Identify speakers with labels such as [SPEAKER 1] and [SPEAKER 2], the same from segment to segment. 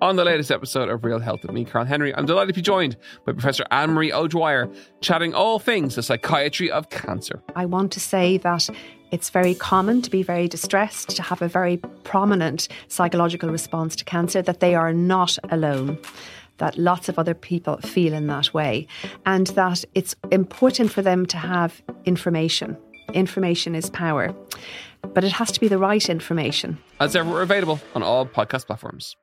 [SPEAKER 1] On the latest episode of Real Health with me, Carl Henry, I'm delighted to be joined by Professor Anne Marie O'Dwyer, chatting all things the psychiatry of cancer.
[SPEAKER 2] I want to say that it's very common to be very distressed, to have a very prominent psychological response to cancer, that they are not alone that lots of other people feel in that way, and that it's important for them to have information. Information is power, but it has to be the right information.
[SPEAKER 1] As ever, we're available on all podcast platforms.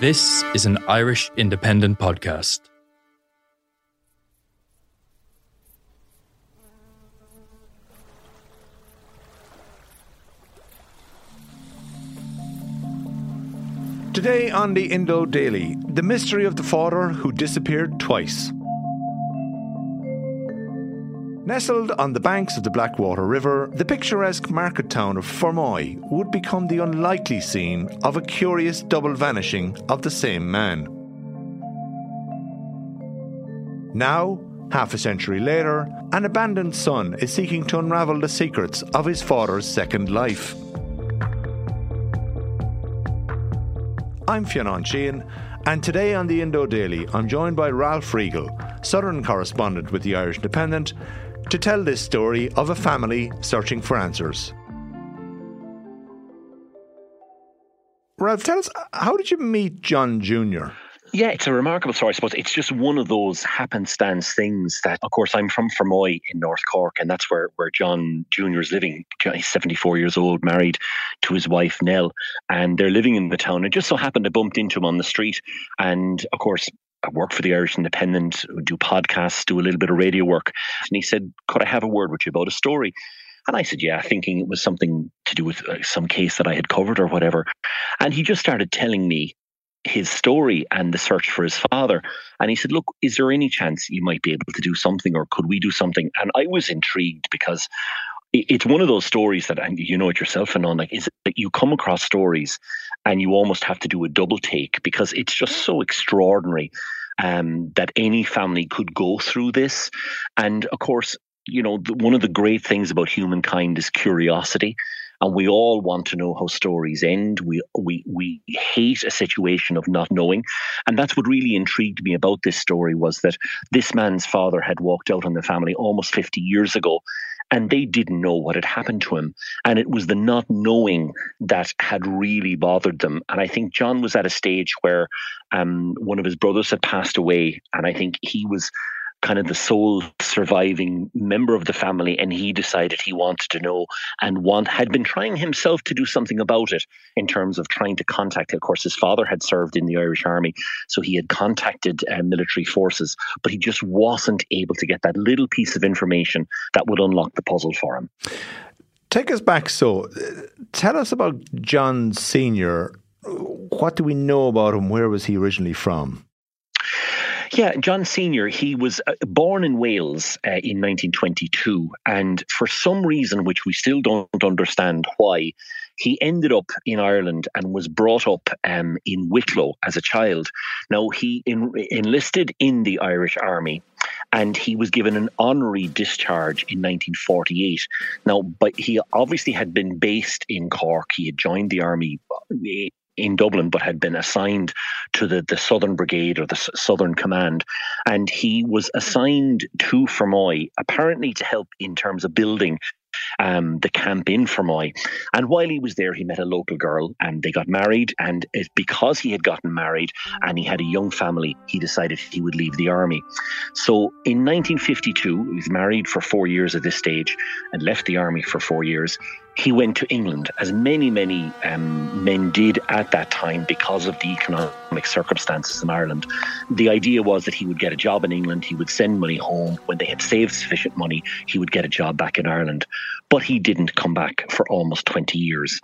[SPEAKER 3] This is an Irish independent podcast.
[SPEAKER 4] Today on the Indo Daily, the mystery of the father who disappeared twice. Nestled on the banks of the Blackwater River, the picturesque market town of Fermoy would become the unlikely scene of a curious double vanishing of the same man. Now, half a century later, an abandoned son is seeking to unravel the secrets of his father's second life. I'm Fionnán Sheahan, and today on the Indo Daily, I'm joined by Ralph Riegel, Southern correspondent with the Irish Independent, to tell this story of a family searching for answers. Ralph, tell us, how did you meet John Jr.?
[SPEAKER 5] Yeah, it's a remarkable story. I suppose it's just one of those happenstance things that, of course, I'm from Fermoy in North Cork, and that's where, where John Jr. is living. He's 74 years old, married to his wife, Nell, and they're living in the town. It just so happened I bumped into him on the street. And, of course, I work for the Irish Independent, do podcasts, do a little bit of radio work. And he said, Could I have a word with you about a story? And I said, Yeah, thinking it was something to do with uh, some case that I had covered or whatever. And he just started telling me his story and the search for his father. And he said, Look, is there any chance you might be able to do something or could we do something? And I was intrigued because it's one of those stories that, and you know it yourself, and on like, is that you come across stories and you almost have to do a double take because it's just so extraordinary um, that any family could go through this. And of course, you know, the, one of the great things about humankind is curiosity and we all want to know how stories end. We we we hate a situation of not knowing, and that's what really intrigued me about this story was that this man's father had walked out on the family almost 50 years ago, and they didn't know what had happened to him. And it was the not knowing that had really bothered them. And I think John was at a stage where um, one of his brothers had passed away, and I think he was kind of the sole surviving member of the family, and he decided he wanted to know and want had been trying himself to do something about it in terms of trying to contact. Of course, his father had served in the Irish Army, so he had contacted uh, military forces, but he just wasn't able to get that little piece of information that would unlock the puzzle for him.
[SPEAKER 4] Take us back. So, uh, tell us about John Senior. What do we know about him? Where was he originally from?
[SPEAKER 5] Yeah, John Senior, he was uh, born in Wales uh, in 1922, and for some reason which we still don't understand why, he ended up in Ireland and was brought up um, in Wicklow as a child. Now, he in, enlisted in the Irish Army and he was given an honorary discharge in 1948. Now, but he obviously had been based in Cork. He had joined the army uh, in Dublin, but had been assigned to the, the Southern Brigade or the S- Southern Command. And he was assigned to Fermoy, apparently to help in terms of building um, the camp in Fermoy. And while he was there, he met a local girl and they got married. And it, because he had gotten married and he had a young family, he decided he would leave the army. So in 1952, he was married for four years at this stage and left the army for four years he went to England, as many, many um, men did at that time because of the economic circumstances in Ireland. The idea was that he would get a job in England, he would send money home. When they had saved sufficient money, he would get a job back in Ireland. But he didn't come back for almost 20 years.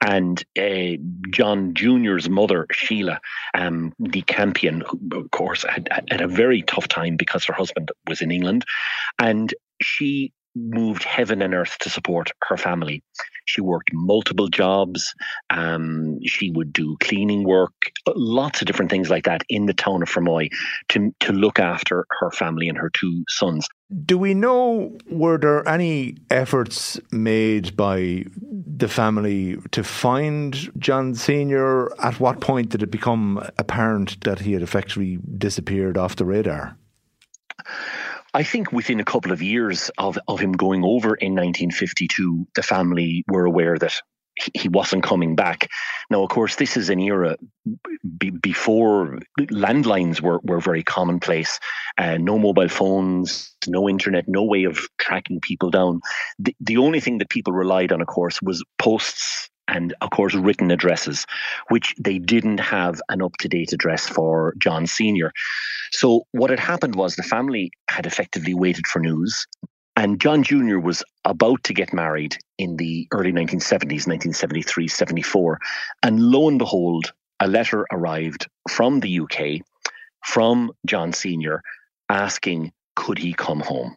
[SPEAKER 5] And uh, John Jr.'s mother, Sheila, um, the Campion, who, of course, had, had a very tough time because her husband was in England. And she moved heaven and earth to support her family. She worked multiple jobs. Um, she would do cleaning work, lots of different things like that in the town of Fermoy to, to look after her family and her two sons.
[SPEAKER 4] Do we know, were there any efforts made by the family to find John Sr.? At what point did it become apparent that he had effectively disappeared off the radar?
[SPEAKER 5] I think within a couple of years of, of him going over in 1952, the family were aware that he wasn't coming back. Now, of course, this is an era b- before landlines were, were very commonplace. Uh, no mobile phones, no internet, no way of tracking people down. The, the only thing that people relied on, of course, was posts and of course written addresses, which they didn't have an up to date address for John Sr. So what had happened was the family had effectively waited for news. And John Jr. was about to get married in the early 1970s, 1973, 74. And lo and behold, a letter arrived from the UK, from John Sr., asking, could he come home?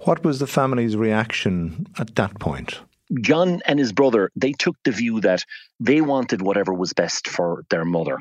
[SPEAKER 4] What was the family's reaction at that point?
[SPEAKER 5] John and his brother, they took the view that they wanted whatever was best for their mother.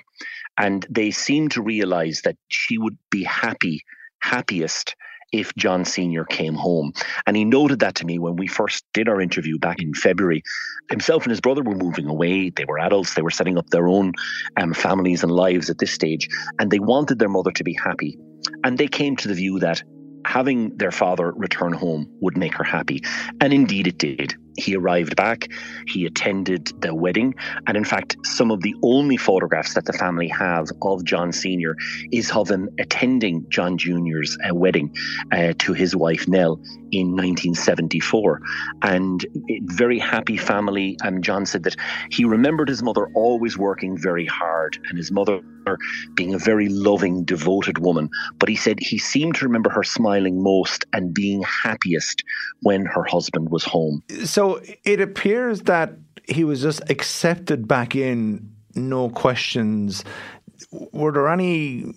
[SPEAKER 5] And they seemed to realize that she would be happy, happiest if John Sr. came home. And he noted that to me when we first did our interview back in February. Himself and his brother were moving away. They were adults. They were setting up their own um, families and lives at this stage. And they wanted their mother to be happy. And they came to the view that having their father return home would make her happy. And indeed it did. He arrived back, he attended the wedding, and in fact, some of the only photographs that the family have of John Sr. is of him attending John Jr.'s uh, wedding uh, to his wife Nell in 1974. And very happy family. And John said that he remembered his mother always working very hard and his mother being a very loving, devoted woman. But he said he seemed to remember her smiling most and being happiest when her husband was home.
[SPEAKER 4] So it appears that he was just accepted back in, no questions were there any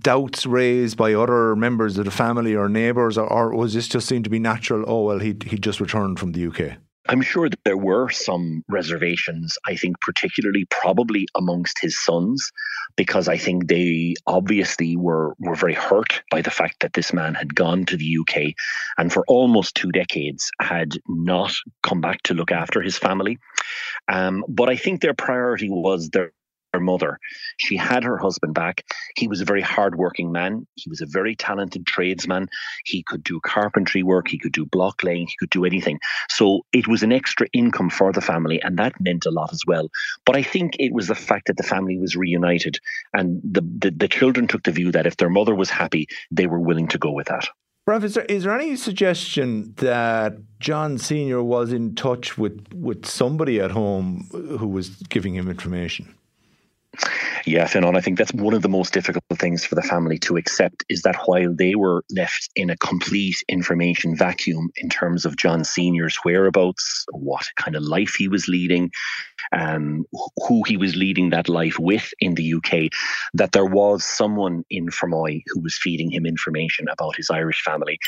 [SPEAKER 4] doubts raised by other members of the family or neighbours, or, or was this just seen to be natural? Oh well, he he just returned from the UK.
[SPEAKER 5] I'm sure that there were some reservations, I think, particularly probably amongst his sons, because I think they obviously were, were very hurt by the fact that this man had gone to the UK and for almost two decades had not come back to look after his family. Um, but I think their priority was their her mother. She had her husband back. He was a very hardworking man. He was a very talented tradesman. He could do carpentry work. He could do block laying. He could do anything. So it was an extra income for the family, and that meant a lot as well. But I think it was the fact that the family was reunited, and the, the, the children took the view that if their mother was happy, they were willing to go with that.
[SPEAKER 4] Ralph, is there, is there any suggestion that John Sr. was in touch with, with somebody at home who was giving him information?
[SPEAKER 5] Yeah, Fionnán, I think that's one of the most difficult things for the family to accept is that while they were left in a complete information vacuum in terms of John Sr.'s whereabouts, what kind of life he was leading, um, who he was leading that life with in the UK, that there was someone in Fermoy who was feeding him information about his Irish family.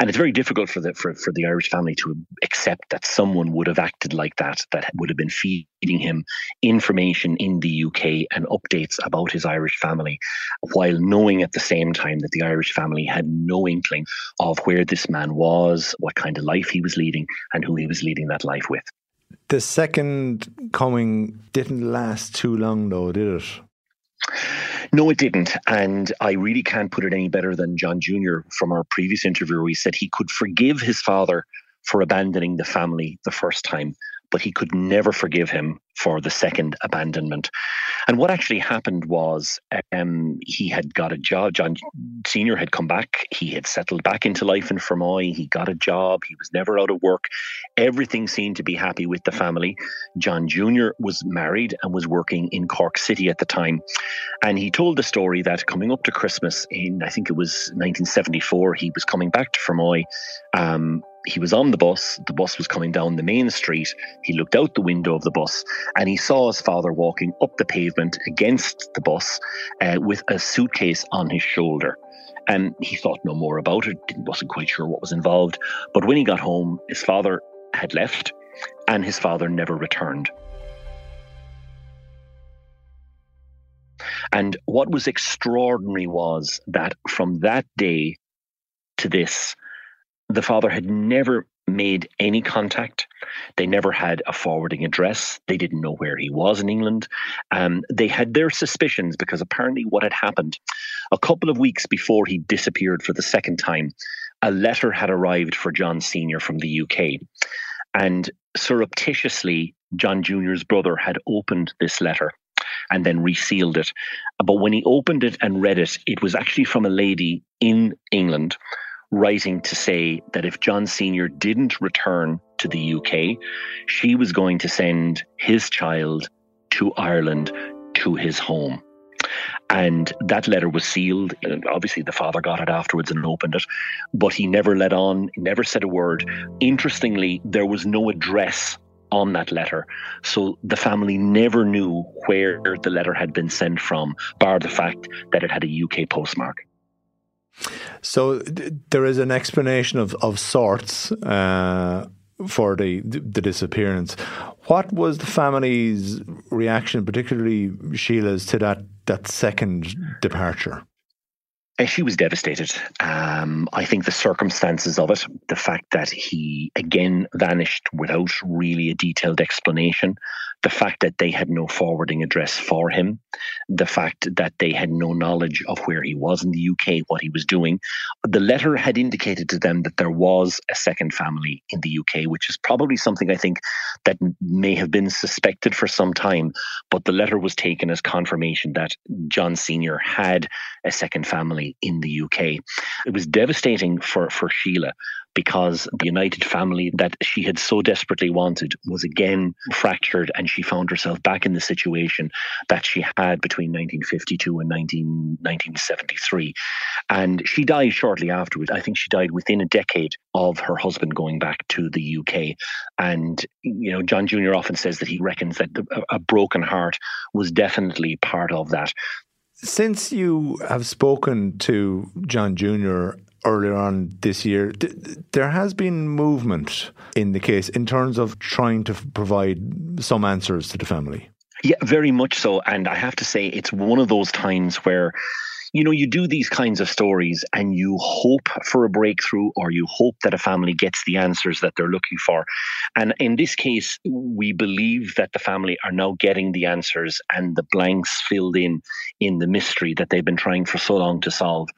[SPEAKER 5] And it's very difficult for the for, for the Irish family to accept that someone would have acted like that, that would have been feeding him information in the UK and updates about his Irish family, while knowing at the same time that the Irish family had no inkling of where this man was, what kind of life he was leading, and who he was leading that life with.
[SPEAKER 4] The second coming didn't last too long, though, did it?
[SPEAKER 5] No, it didn't. And I really can't put it any better than John Jr. from our previous interview, where he said he could forgive his father for abandoning the family the first time, but he could never forgive him for the second abandonment. And what actually happened was um, he had got a job. John Sr. had come back. He had settled back into life in Fermoy. He got a job. He was never out of work. Everything seemed to be happy with the family. John Jr. was married and was working in Cork City at the time. And he told the story that coming up to Christmas in, I think it was 1974, he was coming back to Fermoy. Um, he was on the bus. The bus was coming down the main street. He looked out the window of the bus and he saw his father walking up the pavement against the bus uh, with a suitcase on his shoulder. And he thought no more about it, wasn't quite sure what was involved. But when he got home, his father had left and his father never returned. And what was extraordinary was that from that day to this, the father had never made any contact. They never had a forwarding address. They didn't know where he was in England. Um, they had their suspicions because apparently what had happened a couple of weeks before he disappeared for the second time, a letter had arrived for John Sr. from the UK. And surreptitiously, John Jr.'s brother had opened this letter and then resealed it. But when he opened it and read it, it was actually from a lady in England writing to say that if John Sr. didn't return to the UK, she was going to send his child to Ireland to his home. And that letter was sealed. Obviously, the father got it afterwards and opened it, but he never let on, never said a word. Interestingly, there was no address on that letter. So the family never knew where the letter had been sent from, bar the fact that it had a UK postmark.
[SPEAKER 4] So th- there is an explanation of, of sorts uh, for the, the disappearance. What was the family's reaction, particularly Sheila's, to that, that second departure?
[SPEAKER 5] she was devastated. Um, I think the circumstances of it, the fact that he again vanished without really a detailed explanation, the fact that they had no forwarding address for him, the fact that they had no knowledge of where he was in the UK, what he was doing. The letter had indicated to them that there was a second family in the UK, which is probably something I think that may have been suspected for some time, but the letter was taken as confirmation that John Sr. had a second family in the UK. It was devastating for, for Sheila because the united family that she had so desperately wanted was again fractured and she found herself back in the situation that she had between 1952 and 19, 1973 and she died shortly afterwards. I think she died within a decade of her husband going back to the uk and you know john jr often says that he reckons that a broken heart was definitely part of that.
[SPEAKER 4] Since you have spoken to John Jr earlier on this year, th- there has been movement in the case in terms of trying to f- provide some answers to the family.
[SPEAKER 5] Yeah, very much so. And I have to say, it's one of those times where you know, you do these kinds of stories and you hope for a breakthrough or you hope that a family gets the answers that they're looking for. And in this case, we believe that the family are now getting the answers and the blanks filled in in the mystery that they've been trying for so long to solve.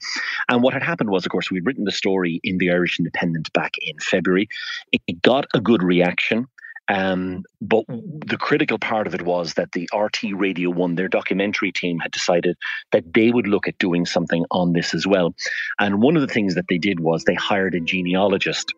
[SPEAKER 5] And what had happened was, of course, we'd written the story in the Irish Independent back in February. It got a good reaction. Um, but the critical part of it was that the RTÉ Radio 1, their documentary team, had decided that they would look at doing something on this as well. And one of the things that they did was they hired a genealogist.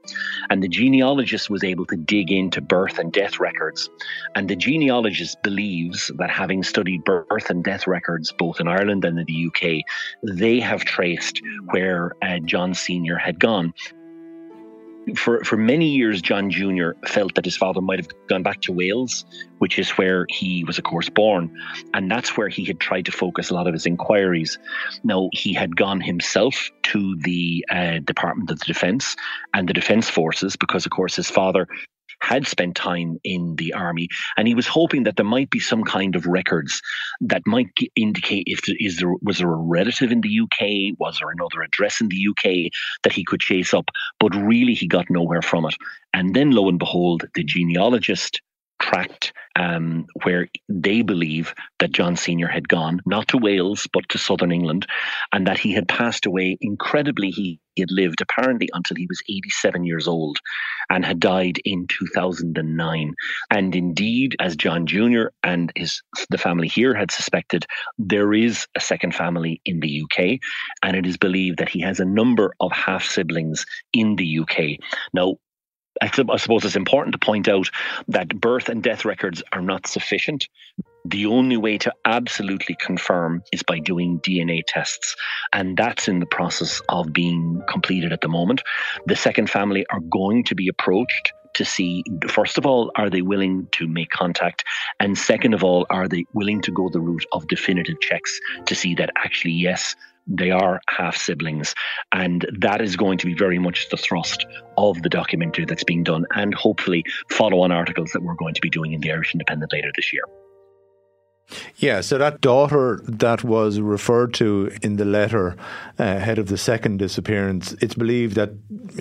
[SPEAKER 5] And the genealogist was able to dig into birth and death records. And the genealogist believes that having studied birth and death records both in Ireland and in the UK, they have traced where uh, John Sr. had gone for, for many years, John Jr. felt that his father might have gone back to Wales, which is where he was, of course, born. And that's where he had tried to focus a lot of his inquiries. Now, he had gone himself to the uh, Department of the Defense and the Defense Forces because, of course, his father had spent time in the army, and he was hoping that there might be some kind of records that might indicate if is there was there a relative in the UK, was there another address in the UK that he could chase up, but really he got nowhere from it. And then, lo and behold, the genealogist tracked um, where they believe that John Sr. had gone, not to Wales, but to southern England, and that he had passed away incredibly. He had lived apparently until he was 87 years old and had died in 2009. And indeed, as John Jr. and his the family here had suspected, there is a second family in the UK, and it is believed that he has a number of half siblings in the UK. Now, I suppose it's important to point out that birth and death records are not sufficient. The only way to absolutely confirm is by doing DNA tests, and that's in the process of being completed at the moment. The second family are going to be approached to see, first of all, are they willing to make contact? And second of all, are they willing to go the route of definitive checks to see that actually, yes, they are half siblings. And that is going to be very much the thrust of the documentary that's being done, and hopefully follow on articles that we're going to be doing in the Irish Independent later this year.
[SPEAKER 4] Yeah, so that daughter that was referred to in the letter, uh, head of the second disappearance, it's believed that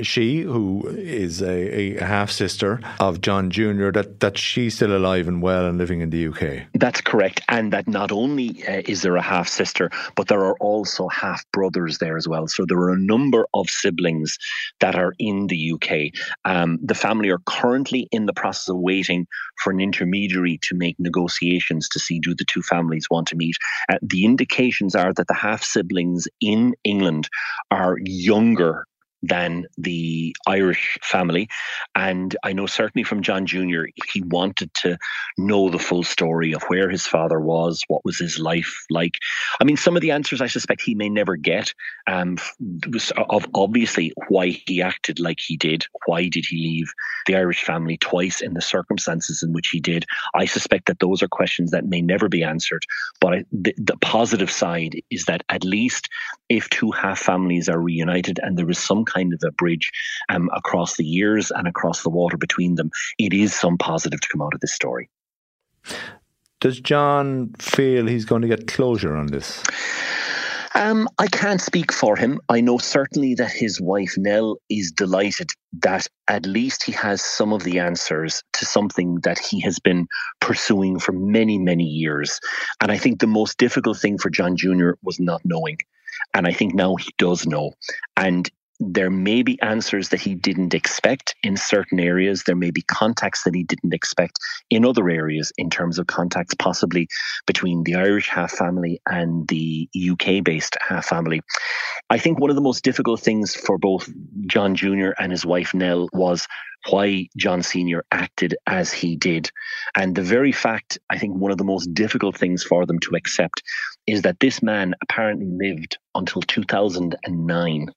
[SPEAKER 4] she, who is a, a half sister of John Jr., that, that she's still alive and well and living in the UK.
[SPEAKER 5] That's correct. And that not only uh, is there a half sister, but there are also half brothers there as well. So there are a number of siblings that are in the UK. Um, the family are currently in the process of waiting for an intermediary to make negotiations to see do the two families want to meet. Uh, the indications are that the half siblings in England are younger than the Irish family. And I know certainly from John Jr., he wanted to know the full story of where his father was, what was his life like. I mean, some of the answers I suspect he may never get. Um, of obviously why he acted like he did. Why did he leave the Irish family twice in the circumstances in which he did? I suspect that those are questions that may never be answered. But the, the positive side is that at least if two half families are reunited and there is some kind of a bridge um, across the years and across the water between them, it is some positive to come out of this story.
[SPEAKER 4] Does John feel he's going to get closure on this?
[SPEAKER 5] Um, I can't speak for him. I know certainly that his wife Nell is delighted that at least he has some of the answers to something that he has been pursuing for many, many years. And I think the most difficult thing for John Jr. was not knowing. And I think now he does know. And there may be answers that he didn't expect in certain areas. There may be contacts that he didn't expect in other areas, in terms of contacts possibly between the Irish half family and the UK based half family. I think one of the most difficult things for both John Jr. and his wife Nell was why John Sr. acted as he did. And the very fact, I think, one of the most difficult things for them to accept is that this man apparently lived until 2009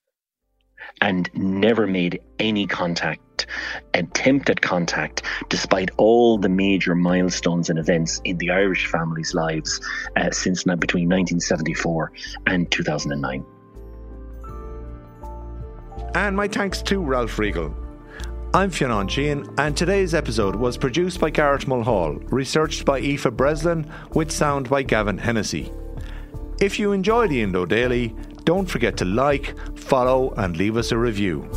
[SPEAKER 5] and never made any contact, attempt at contact, despite all the major milestones and events in the Irish family's lives uh, since now between 1974 and 2009.
[SPEAKER 4] And my thanks to Ralph Riegel. I'm Fionnán Sheahan, and today's episode was produced by Garrett Mulhall, researched by Aoife Breslin, with sound by Gavin Hennessy. If you enjoy the Indo Daily, don't forget to like, follow, and leave us a review.